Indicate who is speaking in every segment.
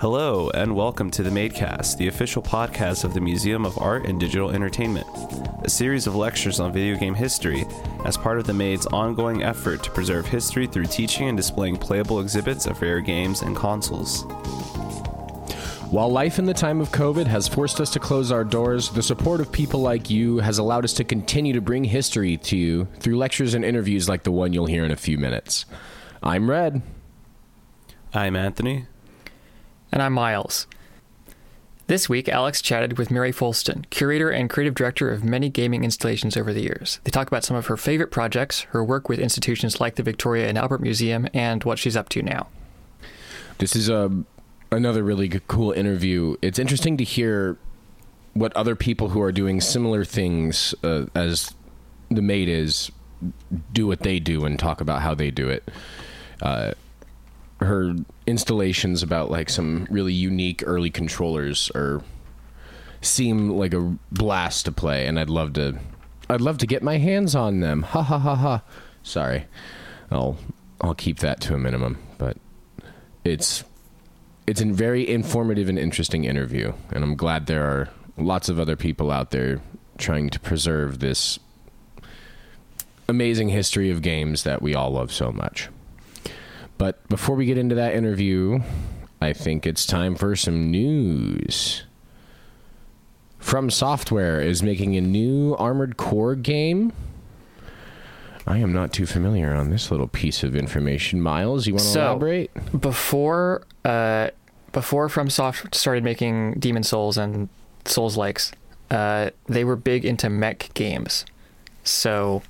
Speaker 1: Hello, and welcome to the Madecast, the official podcast of the Museum of Art and Digital Entertainment, a series of lectures on video game history as part of the Made's ongoing effort to preserve history through teaching and displaying playable exhibits of rare games and consoles.
Speaker 2: While life in the time of COVID has forced us to close our doors, the support of people like you has allowed us to continue to bring history to you through lectures and interviews like the one you'll hear in a few minutes. I'm Red.
Speaker 1: I'm Anthony.
Speaker 3: And I'm Miles. This week, Alex chatted with Mary Foulston, curator and creative director of many gaming installations over the years. They talk about some of her favorite projects, her work with institutions like the Victoria and Albert Museum, and what she's up to now.
Speaker 2: This is a another really cool interview. It's interesting to hear what other people who are doing similar things uh, as the MADE is do what they do and talk about how they do it. Uh, her installations about like some really unique early controllers are seem like a blast to play and I'd love to I'd love to get my hands on them. Ha ha ha ha. Sorry. I'll I'll keep that to a minimum, but it's it's a very informative and interesting interview and I'm glad there are lots of other people out there trying to preserve this amazing history of games that we all love so much. But before we get into that interview, I think it's time for some news. From Software is making a new Armored Core game. I am not too familiar on this little piece of information. Miles, you want to
Speaker 3: So-
Speaker 2: elaborate?
Speaker 3: Before, uh, before FromSoft started making Demon's Souls and Souls likes, uh, they were big into mech games. So,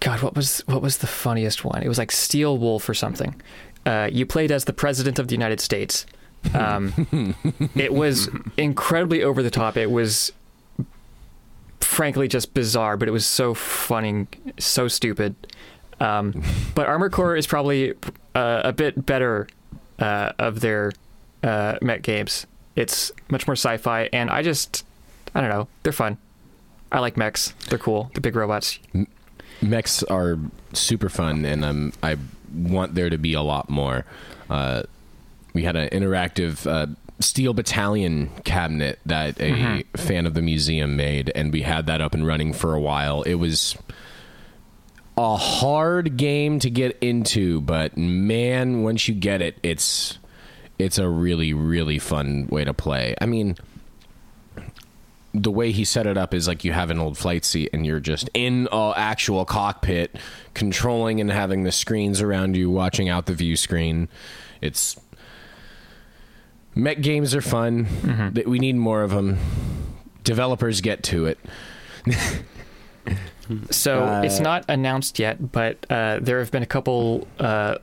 Speaker 3: God, what was what was the funniest one? It was like Steel Wolf or something. Uh, you played as the president of the United States. Um, it was incredibly over the top. It was frankly just bizarre, but it was so funny, so stupid. Um, but Armor Core is probably uh, a bit better uh, of their uh, mech games. It's much more sci-fi, and I just, I don't know, they're fun. I like mechs. They're cool. The big robots.
Speaker 2: Mechs are super fun, and um, I want there to be a lot more. Uh, we had an interactive uh, Steel Battalion cabinet that a fan of the museum made, and we had that up and running for a while. It was a hard game to get into, but man, once you get it, it's it's a really really fun way to play. I mean the way he set it up is like you have an old flight seat and you're just in a actual cockpit controlling and having the screens around you watching out the view screen. It's mech games are fun. Th- we need more of them developers get to it.
Speaker 3: So
Speaker 2: Uh,
Speaker 3: it's not announced yet, but uh, there have been a couple uh,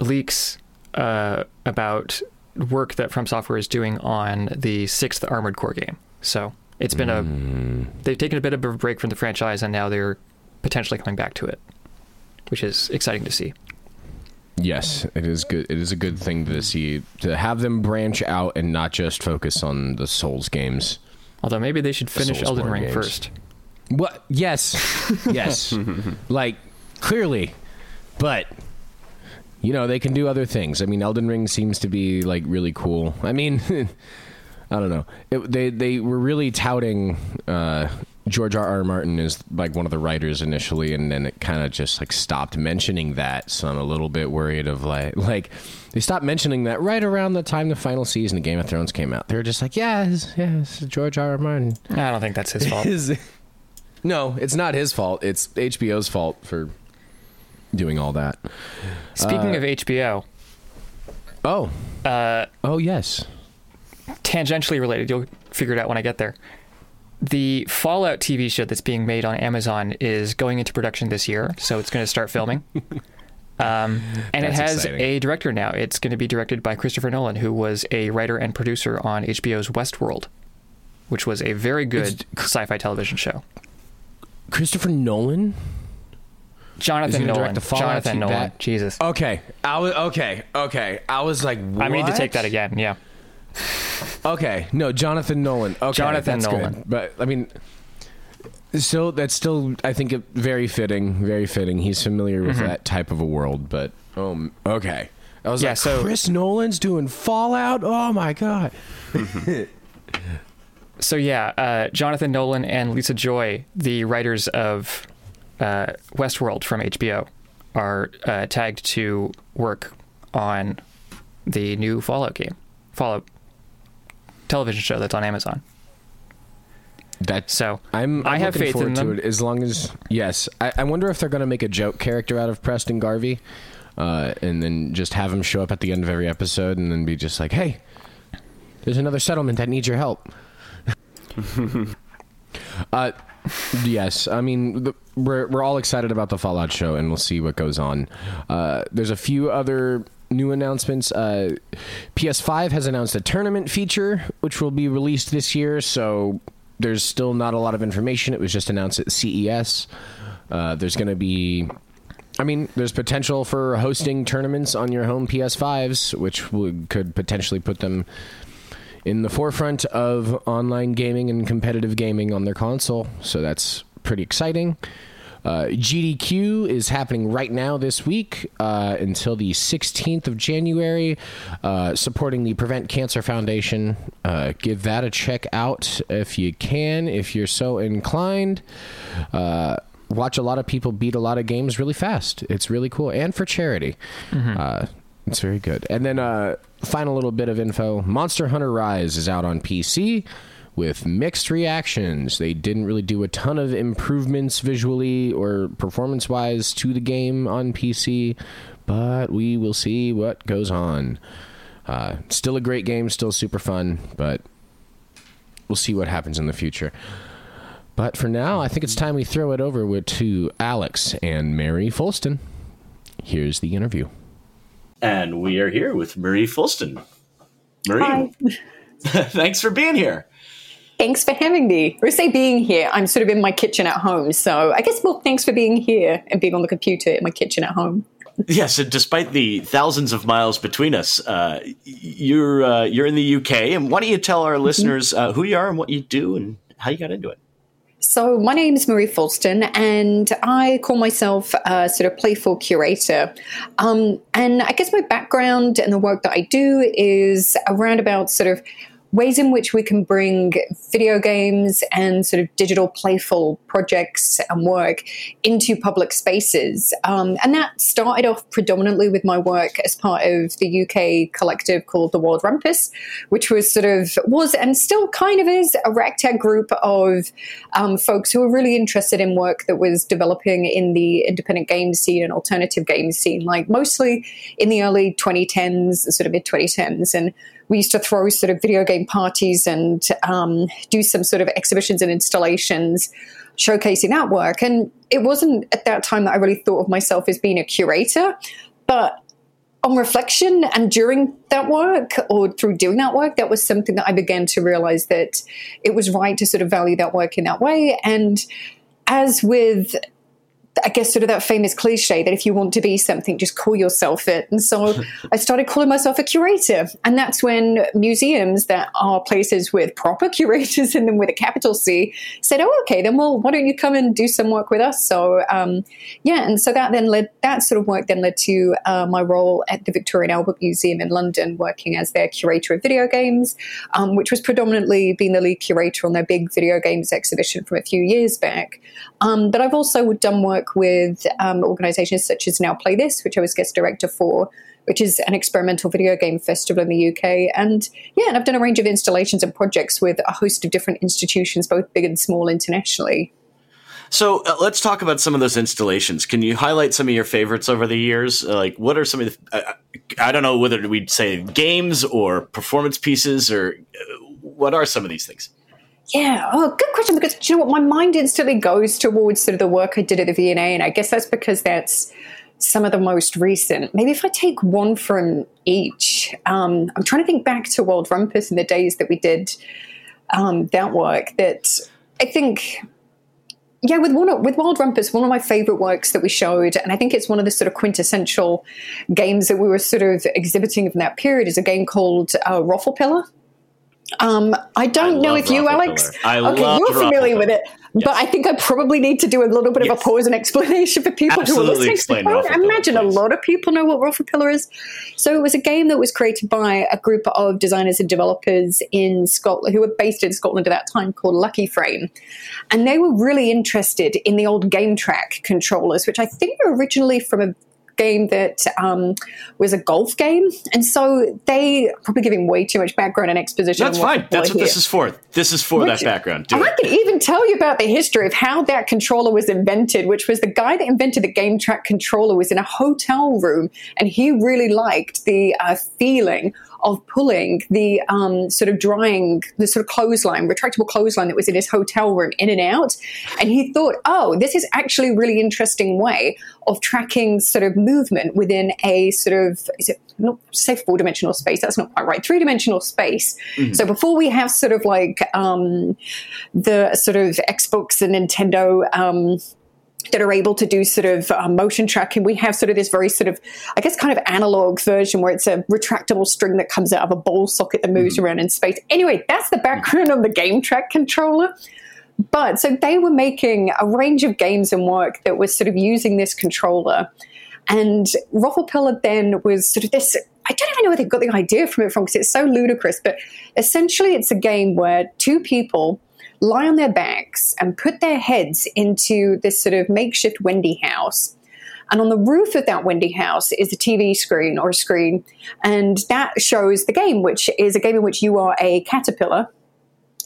Speaker 3: leaks uh, about work that From Software is doing on the sixth Armored Core game. So it's been a mm. they've taken a bit of a break from the franchise, and now they're potentially coming back to it, which is exciting to see.
Speaker 2: yes it is good it is a good thing to see to have them branch out and not just focus on the souls games
Speaker 3: Although maybe they should finish
Speaker 2: Soulsborne
Speaker 3: Elden Ring
Speaker 2: games.
Speaker 3: first.
Speaker 2: What? Yes, yes. like clearly, but you know they can do other things. I mean, Elden Ring seems to be like really cool. I mean, I don't know. It, they they were really touting uh, George R. R. Martin as like one of the writers initially, and then it kind of just like stopped mentioning that. So I'm a little bit worried of like like they stopped mentioning that right around the time the final season of Game of Thrones came out. They were just like, yeah, it's, yeah, it's George R. R. Martin.
Speaker 3: I don't think that's his fault.
Speaker 2: No, it's not his fault. It's HBO's fault for doing all that.
Speaker 3: Speaking
Speaker 2: Uh,
Speaker 3: of HBO,
Speaker 2: Oh,
Speaker 3: uh,
Speaker 2: oh yes.
Speaker 3: Tangentially related. You'll figure it out when I get there. The Fallout TV show that's being made on Amazon is going into production this year, so it's going to start filming. Um, and it has
Speaker 2: exciting.
Speaker 3: a director now. It's going to be directed by Christopher Nolan, who was a writer and producer on HBO's Westworld, which was a very good sci-fi television show.
Speaker 2: Christopher Nolan.
Speaker 3: Jonathan Nolan. Jonathan Nolan.
Speaker 2: that-
Speaker 3: Jesus.
Speaker 2: Okay, I was okay. Okay, I was like,
Speaker 3: I need to take that again. Yeah.
Speaker 2: Okay, no, Jonathan Nolan. Okay,
Speaker 3: Jonathan
Speaker 2: that's
Speaker 3: Nolan.
Speaker 2: Good. But I mean, so that's still, I think, very fitting. Very fitting. He's familiar with that type of a world. But um, okay, I was
Speaker 3: Yeah,
Speaker 2: like,
Speaker 3: so-
Speaker 2: Chris Nolan's doing Fallout. Oh my god!
Speaker 3: So yeah, uh, Jonathan Nolan and Lisa Joy, the writers of uh, Westworld from HBO, are uh, tagged to work on the new Fallout game, Fallout television show that's on Amazon.
Speaker 2: That's
Speaker 3: So
Speaker 2: I'm, I'm
Speaker 3: I have faith
Speaker 2: forward
Speaker 3: in
Speaker 2: to
Speaker 3: them.
Speaker 2: it as long as yes. I, I wonder if they're going to make a joke character out of Preston Garvey, uh, and then just have him show up at the end of every episode, and then be just like, "Hey, there's another settlement that needs your help." uh, yes, I mean the, we're we're all excited about the Fallout show, and we'll see what goes on. Uh, there's a few other new announcements. Uh, PS5 has announced a tournament feature, which will be released this year. So there's still not a lot of information. It was just announced at CES. Uh, there's going to be. I mean, there's potential for hosting tournaments on your home PS5s, which would, could potentially put them in the forefront of online gaming and competitive gaming on their console. So that's pretty exciting. Uh, GDQ is happening right now this week uh, until the 16th of January, uh, supporting the Prevent Cancer Foundation. Uh, give that a check out if you can, if you're so inclined. Uh, watch a lot of people beat a lot of games really fast. It's really cool, and for charity. Uh, it's very good. And then, uh, final little bit of info Monster Hunter Rise is out on PC with mixed reactions. They didn't really do a ton of improvements visually or performance wise to the game on PC, but we will see what goes on. Uh, still a great game, still super fun, but we'll see what happens in the future. But for now, I think it's time we throw it over to Alex and Mary Foulston. Here's the interview.
Speaker 4: And we are here with Marie Foulston. Marie,
Speaker 5: Hi.
Speaker 4: thanks for being here.
Speaker 5: Thanks for having me. Or say being here. I'm sort of in my kitchen at home. So I guess, well, thanks for being here and being on the computer in my kitchen at home.
Speaker 4: Yes, and despite the thousands of miles between us, uh, you're uh, you're in the UK. And why don't you tell our listeners uh, who you are and what you do and how you got into it?
Speaker 5: So my name is Marie Foulston, and I call myself a sort of playful curator. Um, and I guess my background and the work that I do is around about sort of ways in which we can bring video games and sort of digital playful projects and work into public spaces. Um, and that started off predominantly with my work as part of the UK collective called the Wild Rumpus, which was sort of, was and still kind of is a ragtag group of um, folks who were really interested in work that was developing in the independent game scene and alternative game scene, like mostly in the early 2010s, sort of mid 2010s. And we used to throw sort of video game parties and um, do some sort of exhibitions and installations showcasing that work. And it wasn't at that time that I really thought of myself as being a curator, but on reflection and during that work or through doing that work, that was something that I began to realize that it was right to sort of value that work in that way. And as with I guess sort of that famous cliche that if you want to be something, just call yourself it. And so I started calling myself a curator. And that's when museums that are places with proper curators in them with a capital C said, oh, okay, then well, why don't you come and do some work with us? So, um, yeah. And so that then led, that sort of work then led to uh, my role at the Victoria and Albert Museum in London, working as their curator of video games, um, which was predominantly being the lead curator on their big video games exhibition from a few years back. Um, but I've also done work with um, organizations such as Now Play This, which I was guest director for, which is an experimental video game festival in the UK. And yeah, and I've done a range of installations and projects with a host of different institutions, both big and small internationally.
Speaker 4: So uh, let's talk about some of those installations. Can you highlight some of your favorites over the years? Uh, like, what are some of the? Uh, I don't know whether we'd say games or performance pieces, or uh, what are some of these things?
Speaker 5: Yeah, oh, good question. Because you know what, my mind instantly goes towards sort of the work I did at the V&A, and I guess that's because that's some of the most recent. Maybe if I take one from each, um, I'm trying to think back to Wild Rumpus and the days that we did um, that work. That I think yeah, with one with Wild Rumpus, one of my favorite works that we showed, and I think it's one of the sort of quintessential games that we were sort of exhibiting from that period, is a game called uh, Ruffle Pillar. Um, I don't
Speaker 4: I
Speaker 5: know if you, Alex,
Speaker 4: I
Speaker 5: okay, you're familiar with it. But I think I probably need to do a little bit of
Speaker 4: Yes.
Speaker 5: a pause and explanation for people
Speaker 4: Absolutely
Speaker 5: who are listening.
Speaker 4: explain
Speaker 5: I would
Speaker 4: Ruffle Pillar,
Speaker 5: imagine a lot of people know what Ruffle Pillar is. So it was a game that was created by a group of designers and developers in Scotland who were based in Scotland at that time called Lucky Frame. And they were really interested in the old Gametrak controllers, which I think were originally from a game that um, was a golf game. And so they probably giving way too much background and exposition.
Speaker 4: That's fine. That's what this is for. This is for that background. Do
Speaker 5: And I
Speaker 4: it.
Speaker 5: can even tell you about the history of how that controller was invented, which was the guy that invented the Gametrak controller was in a hotel room and he really liked the uh, feeling of pulling the um, sort of drying, the sort of clothesline, retractable clothesline that was in his hotel room in and out. And he thought, oh, this is actually a really interesting way of tracking sort of movement within a sort of, is it not say four dimensional space? That's not quite right. Three dimensional space. So before we have sort of like um, the sort of Xbox and Nintendo um, that are able to do sort of uh, motion tracking. We have sort of this very sort of, I guess, kind of analog version where it's a retractable string that comes out of a ball socket that moves around in space. Anyway, that's the background on the Gametrak controller. But so they were making a range of games and work that was sort of using this controller. And Ruffle Pillar then was sort of this. I don't even know where they got the idea from it from because it's so ludicrous. But essentially, it's a game where two people lie on their backs and put their heads into this sort of makeshift Wendy house. And on the roof of that Wendy house is a TV screen or a screen, and that shows the game, which is a game in which you are a caterpillar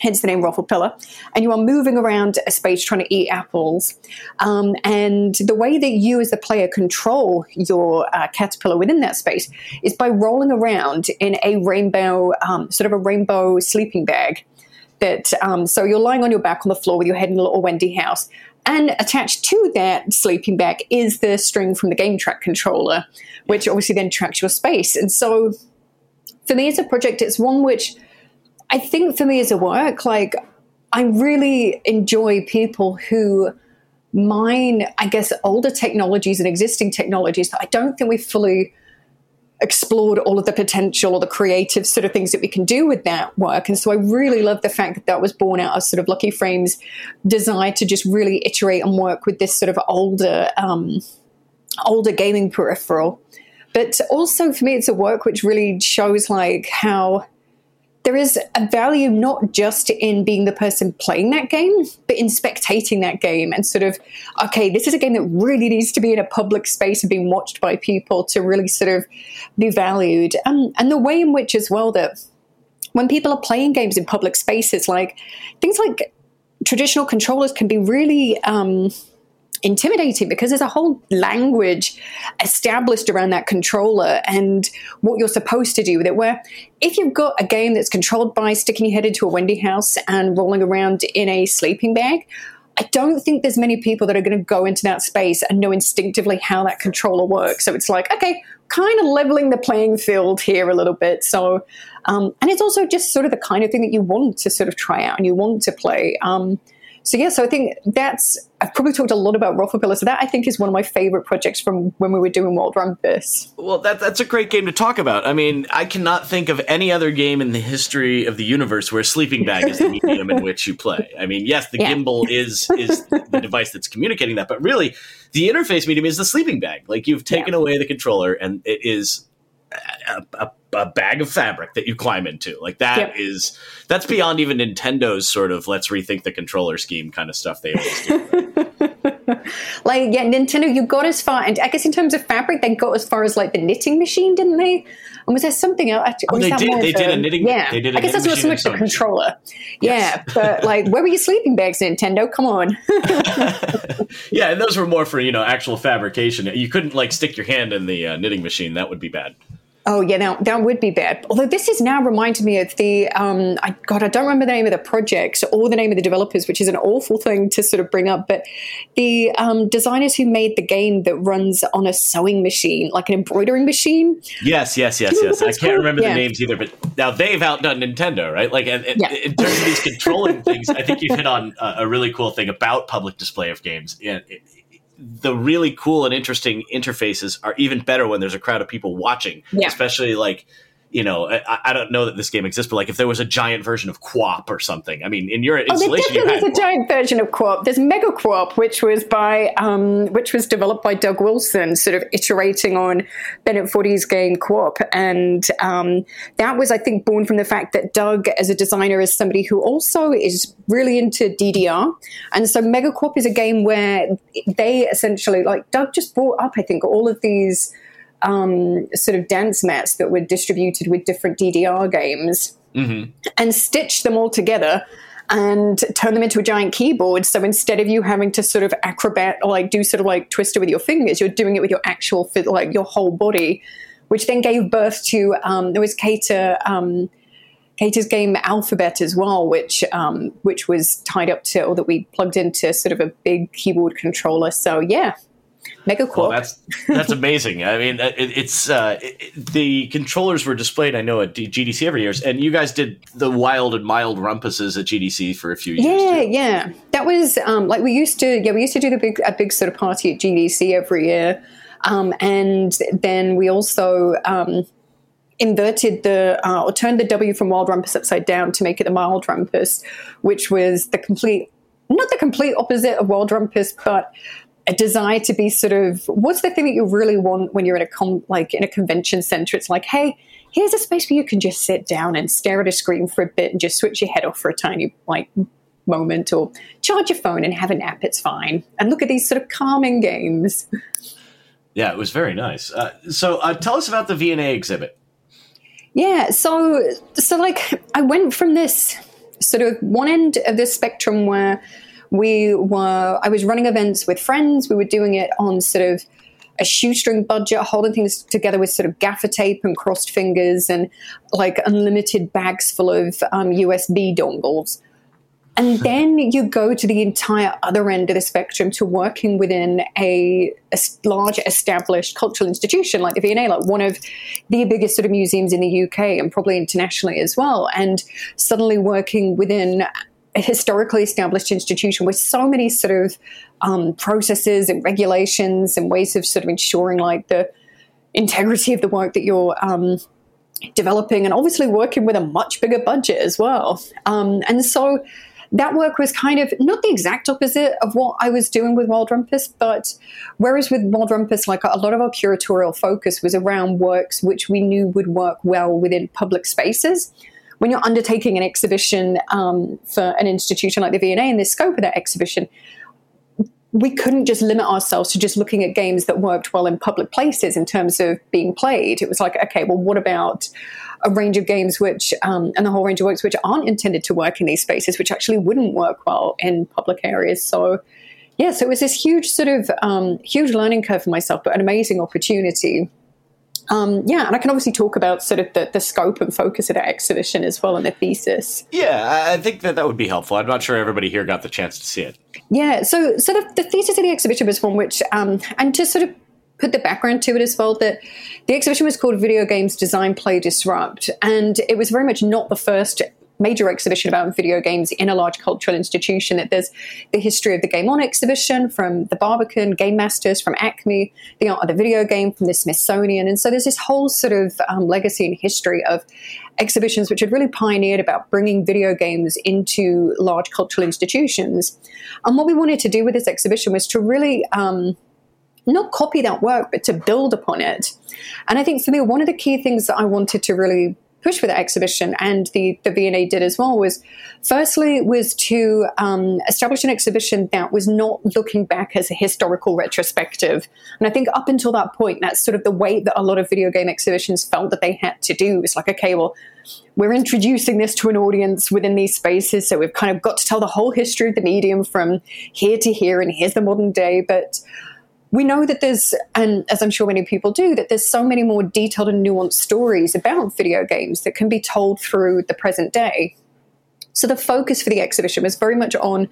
Speaker 5: hence the name Ruffle Pillar, and you are moving around a space trying to eat apples. Um, and the way that you, as the player, control your uh, caterpillar within that space is by rolling around in a rainbow, um, sort of a rainbow sleeping bag. That um, so you're lying on your back on the floor with your head in a little Wendy house. And attached to that sleeping bag is the string from the Gametrak controller, which obviously then tracks your space. And so for me as a project, it's one which I think for me as a work, like I really enjoy people who mine, I guess, older technologies and existing technologies that I don't think we've fully explored all of the potential or the creative sort of things that we can do with that work. And so I really love the fact that that was born out of sort of Lucky Frame's desire to just really iterate and work with this sort of older, um, older gaming peripheral. But also for me, it's a work which really shows like how there is a value not just in being the person playing that game, but in spectating that game and sort of, okay, this is a game that really needs to be in a public space and being watched by people to really sort of be valued. Um, and the way in which, as well, that when people are playing games in public spaces, like things like traditional controllers can be really. Um, intimidating because there's a whole language established around that controller and what you're supposed to do with it. Where if you've got a game that's controlled by sticking your head into a Wendy house and rolling around in a sleeping bag, I don't think there's many people that are going to go into that space and know instinctively how that controller works. So it's like, okay, kind of leveling the playing field here a little bit. So, um, and it's also just sort of the kind of thing that you want to sort of try out and you want to play. Um, so yeah, so I think that's I've probably talked a lot about Ruffle Pillar. So that I think is one of my favorite projects from when we were doing Wild Rumpus.
Speaker 4: Well, that, that's a great game to talk about. I mean, I cannot think of any other game in the history of the universe where a sleeping bag is the medium in which you play. I mean, yes, the
Speaker 5: Yeah.
Speaker 4: gimbal is is the device that's communicating that, but really, the interface medium is the sleeping bag. Like you've taken away the controller, and it is a, a, a bag of fabric that you climb into. Like that
Speaker 5: Yep.
Speaker 4: is that's beyond even Nintendo's sort of let's rethink the controller scheme kind of stuff they always do.
Speaker 5: Like yeah, Nintendo, you got as far, and I guess in terms of fabric, they got as far as like the knitting machine, didn't they? And was there something else?
Speaker 4: Oh, they did- they did a knitting-
Speaker 5: Yeah,
Speaker 4: they did a
Speaker 5: I guess that's not so much the controller. Yeah, but like, where were your sleeping bags, Nintendo? Come on.
Speaker 4: yeah, and those were more for you know actual fabrication. You couldn't like stick your hand in the uh, knitting machine; that would be bad.
Speaker 5: Oh yeah, now that would be bad. Although this is now reminded me of the um, I God, I don't remember the name of the project or the name of the developers, which is an awful thing to sort of bring up. But the um, designers who made the game that runs on a sewing machine, like an embroidering machine.
Speaker 4: Yes, yes, yes, yes. I can't
Speaker 5: called?
Speaker 4: remember
Speaker 5: Yeah.
Speaker 4: the names either, but now they've outdone Nintendo, right? Like, and, and
Speaker 5: Yeah.
Speaker 4: in terms of these controlling things, I think you've hit on a, a really cool thing about public display of games. Yeah, it- the really cool and interesting interfaces are even better when there's a crowd of people watching,
Speaker 5: Yeah.
Speaker 4: especially like. You know, I, I, don't know that this game exists, but like if there was a giant version of QWOP or something. I mean, in your installation,
Speaker 5: oh, there definitely is a giant version of QWOP. There's Mega QWOP, which was by um, which was developed by Doug Wilson, sort of iterating on Bennett Foddy's game QWOP, and um, that was, I think, born from the fact that Doug, as a designer, is somebody who also is really into DDR, and so Mega QWOP is a game where they essentially, like Doug, just brought up, I think, all of these um, sort of dance mats that were distributed with different DDR games mm-hmm. and stitched them all together and turn them into a giant keyboard. So instead of you having to sort of acrobat or like do sort of like twister with your fingers, you're doing it with your actual fit, like your whole body, which then gave birth to um, there was Kater. Um, Kater's game Alphabet as well, which um, which was tied up to or that we plugged into sort of a big keyboard controller. So yeah, Mega cool.
Speaker 4: Well, that's that's amazing. I mean, it, it's uh, it, the controllers were displayed. I know at GDC every year, and you guys did the wild and mild rumpuses at GDC for a few years.
Speaker 5: Yeah,
Speaker 4: too.
Speaker 5: yeah. That was um, like we used to. Yeah, we used to do the big a big sort of party at GDC every year, um, and then we also. Um, inverted the uh, or turned the W from Wild Rumpus upside down to make it the Mild Rumpus, which was the complete not the complete opposite of Wild Rumpus, but a desire to be sort of what's the thing that you really want when you're in a com- like in a convention center? It's like hey here's a space where you can just sit down and stare at a screen for a bit and just switch your head off for a tiny like moment or charge your phone and have a nap it's fine. And look at these sort of calming games.
Speaker 4: Yeah it was very nice. Uh, so uh, tell us about the V&A exhibit.
Speaker 5: Yeah so so like i went from this sort of one end of the spectrum where we were i was running events with friends we were doing it on sort of a shoestring budget holding things together with sort of gaffer tape and crossed fingers and like unlimited bags full of um, usb dongles and then you go to the entire other end of the spectrum to working within a, a, large established cultural institution like the V&A, like one of the biggest sort of museums in the UK and probably internationally as well. And suddenly working within historically established institution with so many sort of um, processes and regulations and ways of sort of ensuring like the integrity of the work that you're um, developing and obviously working with a much bigger budget as well. Um, and so that work was kind of not the exact opposite of what I was doing with Wild Rumpus, but whereas with Wild Rumpus, like a lot of our curatorial focus was around works which we knew would work well within public spaces when you're undertaking an exhibition um, for an institution like the V&A in the scope of that exhibition, we couldn't just limit ourselves to just looking at games that worked well in public places in terms of being played. It was like, okay, well, what about a range of games which, um, and the whole range of works which aren't intended to work in these spaces, which actually wouldn't work well in public areas? So, yeah, so it was this huge sort of um, huge learning curve for myself, but an amazing opportunity um, yeah, and I can obviously talk about sort of the, the scope and focus of that exhibition as well in the thesis.
Speaker 4: Yeah, I think that that would be helpful. I'm not sure everybody here got the chance to see it.
Speaker 5: Yeah, so so the, the thesis of the exhibition was one which, um, and to sort of put the background to it as well, that the exhibition was called Video Games Design, Play, Disrupt, and it was very much not the first major exhibition about video games in a large cultural institution. That there's the history of the Game On exhibition from the Barbican, Game Masters from ACMI, the art of the video game from the Smithsonian, and so there's this whole sort of um, legacy and history of exhibitions which had really pioneered about bringing video games into large cultural institutions. And what we wanted to do with this exhibition was to really um, not copy that work, but to build upon it. And I think for me, one of the key things that I wanted to really push for the exhibition and the, the V&A did as well was firstly was to um, establish an exhibition that was not looking back as a historical retrospective. And I think up until that point, that's sort of the way that a lot of video game exhibitions felt that they had to do. It's like, okay, well, we're introducing this to an audience within these spaces, so we've kind of got to tell the whole history of the medium from here to here, and here's the modern day. But we know that there's, and as I'm sure many people do, that there's so many more detailed and nuanced stories about video games that can be told through the present day. So the focus for the exhibition was very much on,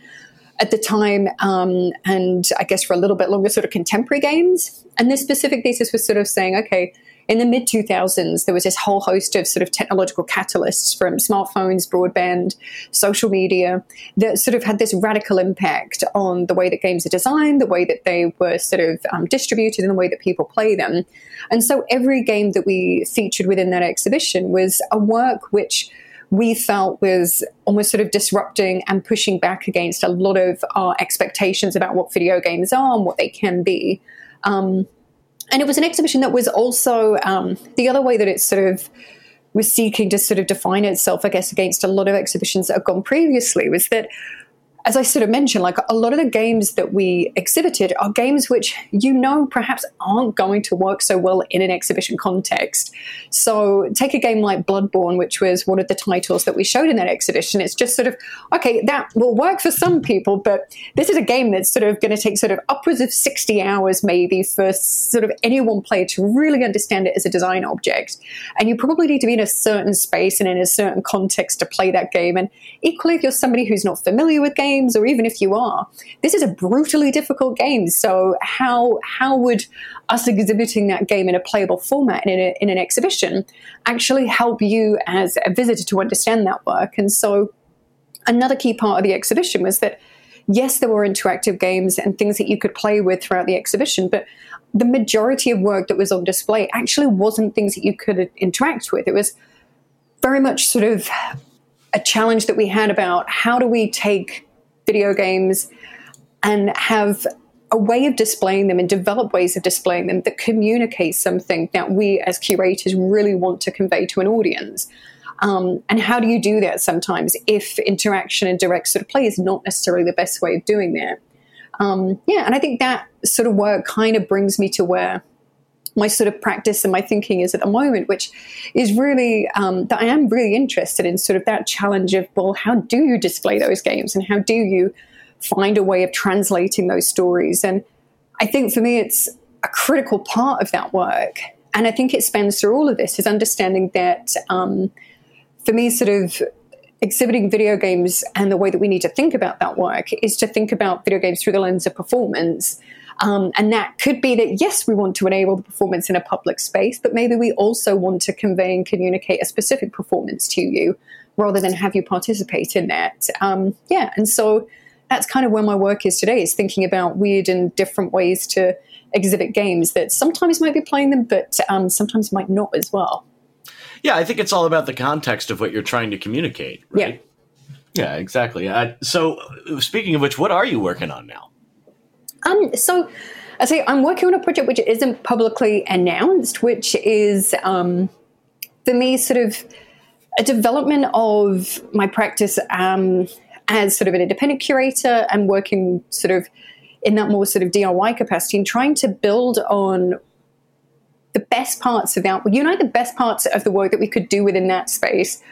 Speaker 5: at the time, um, and I guess for a little bit longer, sort of contemporary games. And this specific thesis was sort of saying, okay, in the mid 2000s, there was this whole host of sort of technological catalysts from smartphones, broadband, social media that sort of had this radical impact on the way that games are designed, the way that they were sort of um, distributed, and the way that people play them. And so every game that we featured within that exhibition was a work which we felt was almost sort of disrupting and pushing back against a lot of our expectations about what video games are and what they can be. Um, and it was an exhibition that was also um, the other way that it sort of was seeking to sort of define itself, I guess, against a lot of exhibitions that have gone previously was that as I sort of mentioned, like a lot of the games that we exhibited are games which you know perhaps aren't going to work so well in an exhibition context. So take a game like Bloodborne, which was one of the titles that we showed in that exhibition. It's just sort of, okay, that will work for some people, but this is a game that's sort of going to take sort of upwards of 60 hours maybe for sort of any one player to really understand it as a design object. And you probably need to be in a certain space and in a certain context to play that game. And equally, if you're somebody who's not familiar with games, games, or even if you are, this is a brutally difficult game. So how how would us exhibiting that game in a playable format in, a, in an exhibition actually help you as a visitor to understand that work? And so another key part of the exhibition was that yes, there were interactive games and things that you could play with throughout the exhibition, but the majority of work that was on display actually wasn't things that you could interact with. It was very much sort of a challenge that we had about how do we take video games and have a way of displaying them and develop ways of displaying them that communicate something that we as curators really want to convey to an audience. Um, and how do you do that sometimes if interaction and direct sort of play is not necessarily the best way of doing that? Um, yeah, and I think that sort of work kind of brings me to where my sort of practice and my thinking is at the moment, which is really um, that I am really interested in sort of that challenge of, well, how do you display those games and how do you find a way of translating those stories? And I think for me, it's a critical part of that work. And I think it spans through all of this is understanding that um, for me, sort of exhibiting video games and the way that we need to think about that work is to think about video games through the lens of performance um, and that could be that, yes, we want to enable the performance in a public space, but maybe we also want to convey and communicate a specific performance to you rather than have you participate in that. Um, yeah, and so that's kind of where my work is today, is thinking about weird and different ways to exhibit games that sometimes might be playing them, but um, sometimes might not as well.
Speaker 4: Yeah, I think it's all about the context of what you're trying to communicate, right? Yeah, yeah exactly. Uh, so, speaking of which, what are you working on now?
Speaker 5: Um, so I say I'm working on a project which isn't publicly announced, which is um, for me sort of a development of my practice um, as sort of an independent curator and working sort of in that more sort of DIY capacity and trying to build on the best parts of that, unite the best parts of the work that we could do within that space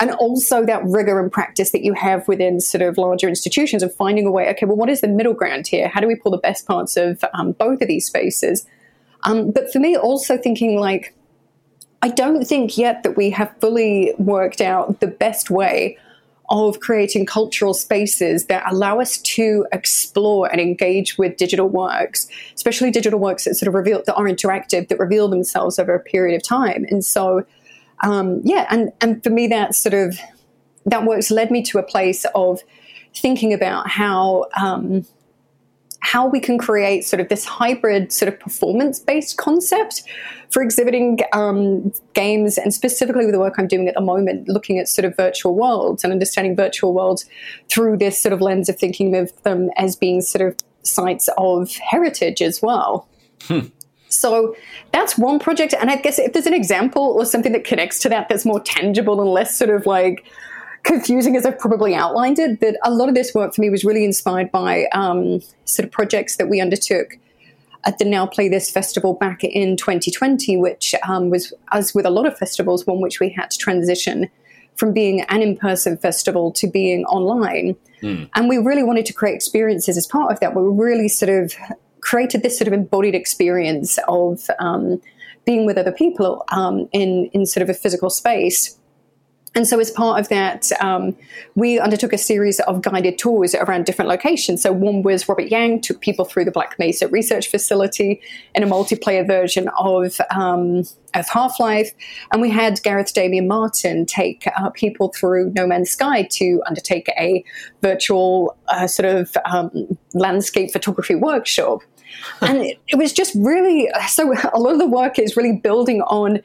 Speaker 5: and also that rigor and practice that you have within sort of larger institutions of finding a way okay well what is the middle ground here how do we pull the best parts of um, both of these spaces um, but for me also thinking like i don't think yet that we have fully worked out the best way of creating cultural spaces that allow us to explore and engage with digital works, especially digital works that sort of reveal that are interactive, that reveal themselves over a period of time. And so um, yeah, and and for me, that sort of that works led me to a place of thinking about how um, how we can create sort of this hybrid sort of performance based concept for exhibiting um, games and specifically with the work I'm doing at the moment, looking at sort of virtual worlds and understanding virtual worlds through this sort of lens of thinking of them as being sort of sites of heritage as well. Hmm. So that's one project. And I guess if there's an example or something that connects to that that's more tangible and less sort of like confusing as I've probably outlined it, that a lot of this work for me was really inspired by um, sort of projects that we undertook at the Now Play This festival back in 2020, which um, was, as with a lot of festivals, one which we had to transition from being an in person festival to being online. Mm. And we really wanted to create experiences as part of that. We were really sort of created this sort of embodied experience of um, being with other people um, in in sort of a physical space. And so, as part of that, um, we undertook a series of guided tours around different locations. So, one was Robert Yang took people through the Black Mesa Research Facility in a multiplayer version of, um, of Half Life. And we had Gareth Damian Martin take uh, people through No Man's Sky to undertake a virtual uh, sort of um, landscape photography workshop. And it, it was just really so, a lot of the work is really building on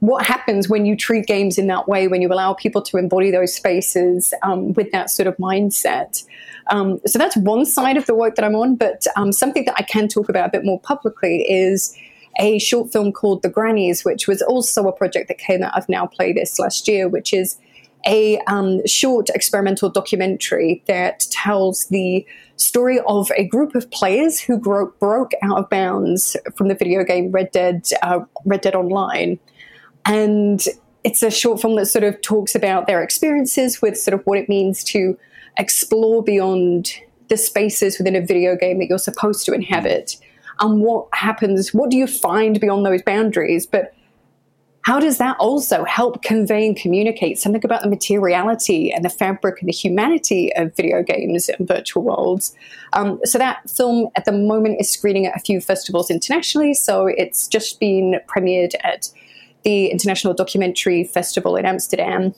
Speaker 5: what happens when you treat games in that way, when you allow people to embody those spaces um, with that sort of mindset. Um, so that's one side of the work that I'm on, but um, something that I can talk about a bit more publicly is a short film called The Grannies, which was also a project that came out of Now Play This last year, which is a um, short experimental documentary that tells the story of a group of players who broke, broke out of bounds from the video game Red Dead, uh, Red Dead Online. And it's a short film that sort of talks about their experiences with sort of what it means to explore beyond the spaces within a video game that you're supposed to inhabit and what happens what do you find beyond those boundaries? But how does that also help convey and communicate something about the materiality and the fabric and the humanity of video games and virtual worlds? Um, so that film at the moment is screening at a few festivals internationally. So it's just been premiered at the International Documentary Festival in Amsterdam.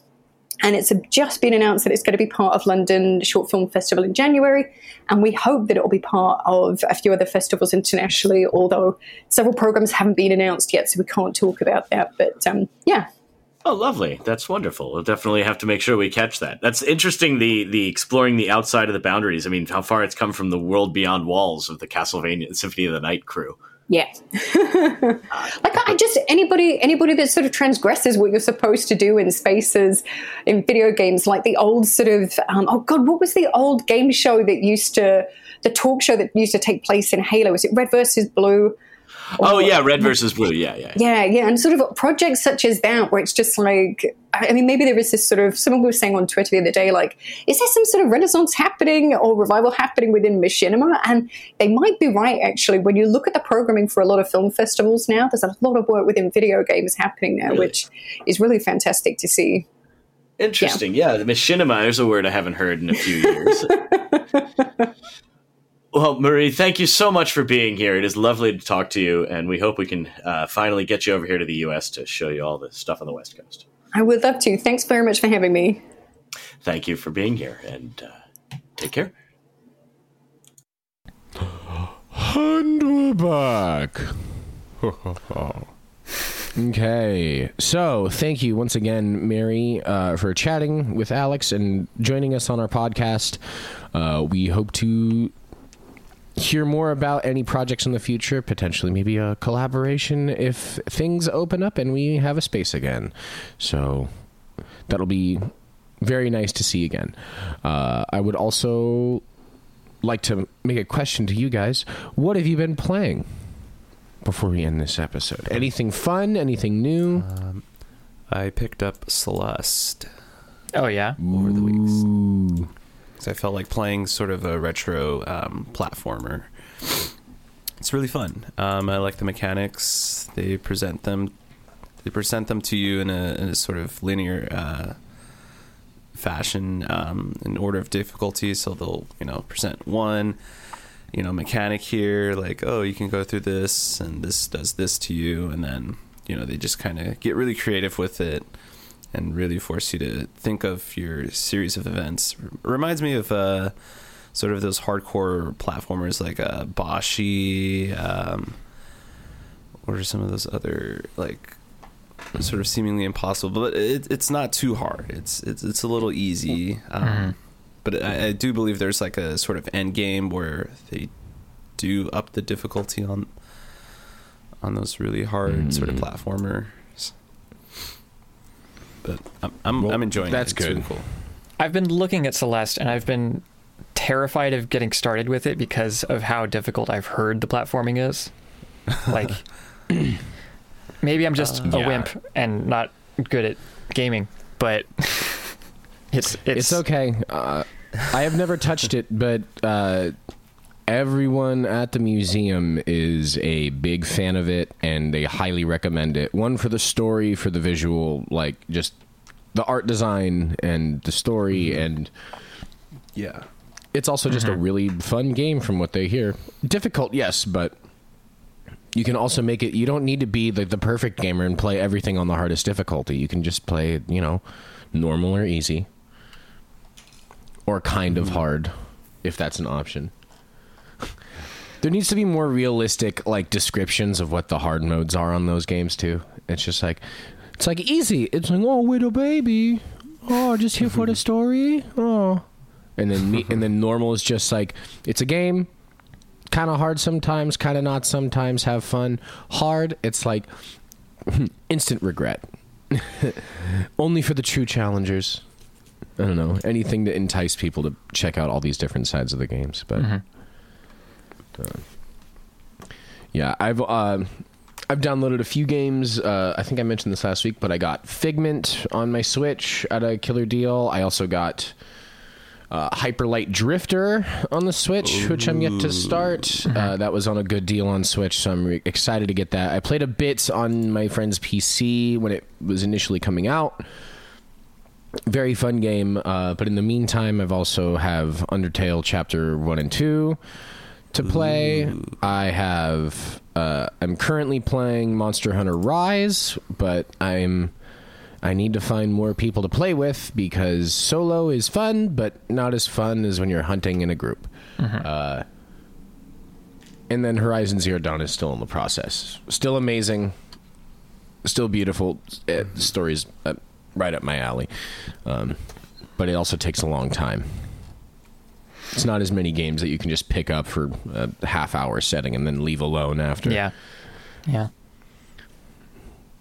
Speaker 5: And it's just been announced that it's going to be part of London Short Film Festival in January. And we hope that it will be part of a few other festivals internationally, although several programs haven't been announced yet, so we can't talk about that. But um, yeah.
Speaker 4: Oh, lovely! That's wonderful. We'll definitely have to make sure we catch that. That's interesting. The the exploring the outside of the boundaries. I mean, how far it's come from the world beyond walls of the Castlevania Symphony of the Night crew.
Speaker 5: Yeah. like I just anybody anybody that sort of transgresses what you're supposed to do in spaces in video games, like the old sort of um, oh god, what was the old game show that used to the talk show that used to take place in Halo? Was it Red versus Blue?
Speaker 4: Oh yeah, red versus blue. Yeah, yeah,
Speaker 5: yeah, yeah, and sort of projects such as that, where it's just like, I mean, maybe there is this sort of someone was saying on Twitter the other day, like, is there some sort of renaissance happening or revival happening within machinima? And they might be right actually. When you look at the programming for a lot of film festivals now, there's a lot of work within video games happening there, really? which is really fantastic to see.
Speaker 4: Interesting. Yeah, yeah the machinima. is a word I haven't heard in a few years. Well, Marie, thank you so much for being here. It is lovely to talk to you, and we hope we can uh, finally get you over here to the U.S. to show you all the stuff on the West Coast.
Speaker 5: I would love to. Thanks very much for having me.
Speaker 4: Thank you for being here, and uh, take care.
Speaker 2: And we're back. okay, so thank you once again, Mary, uh, for chatting with Alex and joining us on our podcast. Uh, we hope to hear more about any projects in the future, potentially maybe a collaboration if things open up and we have a space again. So that'll be very nice to see again. Uh, I would also like to make a question to you guys. What have you been playing before we end this episode? Anything fun? Anything new? Um,
Speaker 1: I picked up Celeste.
Speaker 3: Oh yeah,
Speaker 1: over the weeks. I felt like playing sort of a retro um, platformer. It's really fun. Um, I like the mechanics. They present them. They present them to you in a, in a sort of linear uh, fashion um, in order of difficulty. So they'll you know present one you know mechanic here, like oh you can go through this and this does this to you, and then you know they just kind of get really creative with it and really force you to think of your series of events. R- reminds me of uh, sort of those hardcore platformers like uh, Boshy. Um, what are some of those other like sort of seemingly impossible? But it, it's not too hard. It's it's it's a little easy. Um, mm-hmm. But I, I do believe there's like a sort of end game where they do up the difficulty on on those really hard mm-hmm. sort of platformer but I'm I'm, well, I'm enjoying
Speaker 2: that's
Speaker 1: it.
Speaker 2: That's good. Really
Speaker 1: cool.
Speaker 3: I've been looking at Celeste and I've been terrified of getting started with it because of how difficult I've heard the platforming is. Like maybe I'm just uh, a yeah. wimp and not good at gaming, but it's it's,
Speaker 2: it's okay. Uh, I have never touched it, but uh, everyone at the museum is a big fan of it and they highly recommend it. One for the story, for the visual, like just the art design and the story mm-hmm. and
Speaker 1: Yeah.
Speaker 2: it's also just a mm-hmm. really fun game from what they hear. Difficult, yes, but you can also make it. You don't need to be the, the perfect gamer and play everything on the hardest difficulty. You can just play, you know, normal or easy, or kind of mm-hmm. hard, if that's an option. There needs to be more realistic, like descriptions of what the hard modes are on those games too. It's just like, it's like easy. It's like, oh, little baby, oh, just here for the story, oh. And then me, and then normal is just like it's a game. Kind of hard sometimes kind of not sometimes. Have fun. Hard it's like instant regret. Only for the true challengers. I don't know. Anything to entice people to check out all these different sides of the games but mm-hmm. Uh, yeah i've uh, I've downloaded a few games. Uh, I think I mentioned this last week, but I got Figment on my Switch at a killer deal. I also got uh, Hyper Light Drifter on the Switch, which I'm yet to start. Uh, that was on a good deal on Switch, so I'm re- excited to get that. I played a bit on my friend's PC when it was initially coming out. Very fun game, uh, but in the meantime, I've also have Undertale Chapter One and Two to play. I have. Uh, I'm currently playing Monster Hunter Rise, but I'm. I need to find more people to play with because solo is fun, but not as fun as when you're hunting in a group. Uh, and then Horizon Zero Dawn is still in the process. Still amazing. Still beautiful. It, story's uh, right up my alley. Um, but it also takes a long time. It's not as many games that you can just pick up for a half hour setting and then leave alone after.
Speaker 3: Yeah. Yeah.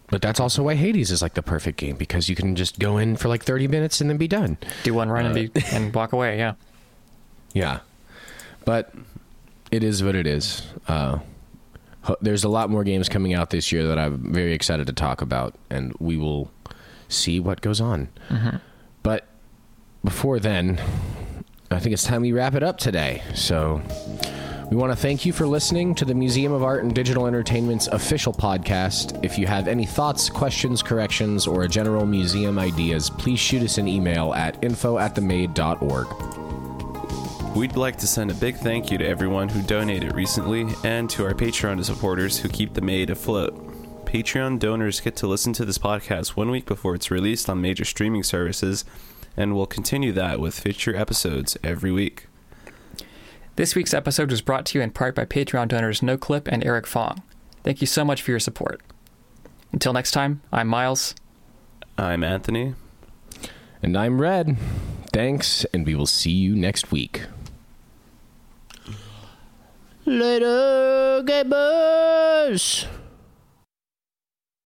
Speaker 2: But that's also why Hades is like the perfect game because you can just go in for like 30 minutes and then be done.
Speaker 3: Do one run and be and walk away. Yeah.
Speaker 2: Yeah. But it is what it is. Uh, there's a lot more games coming out this year that I'm very excited to talk about, and we will see what goes on. But before then, I think it's time we wrap it up today. So. We want to thank you for listening to the Museum of Art and Digital Entertainment's official podcast. If you have any thoughts, questions, corrections, or general museum ideas, please shoot us an email at info at themade.org.
Speaker 1: We'd like to send a big thank you to everyone who donated recently and to our Patreon supporters who keep the MADE afloat. Patreon donors get to listen to this podcast one week before it's released on major streaming services, and we'll continue that with future episodes every week.
Speaker 3: This week's episode was brought to you in part by Patreon donors NoClip and Eric Fong. Thank you so much for your support. Until next time, I'm Miles.
Speaker 1: I'm Anthony.
Speaker 2: And I'm Red. Thanks, and we will see you next week. Later, gamers!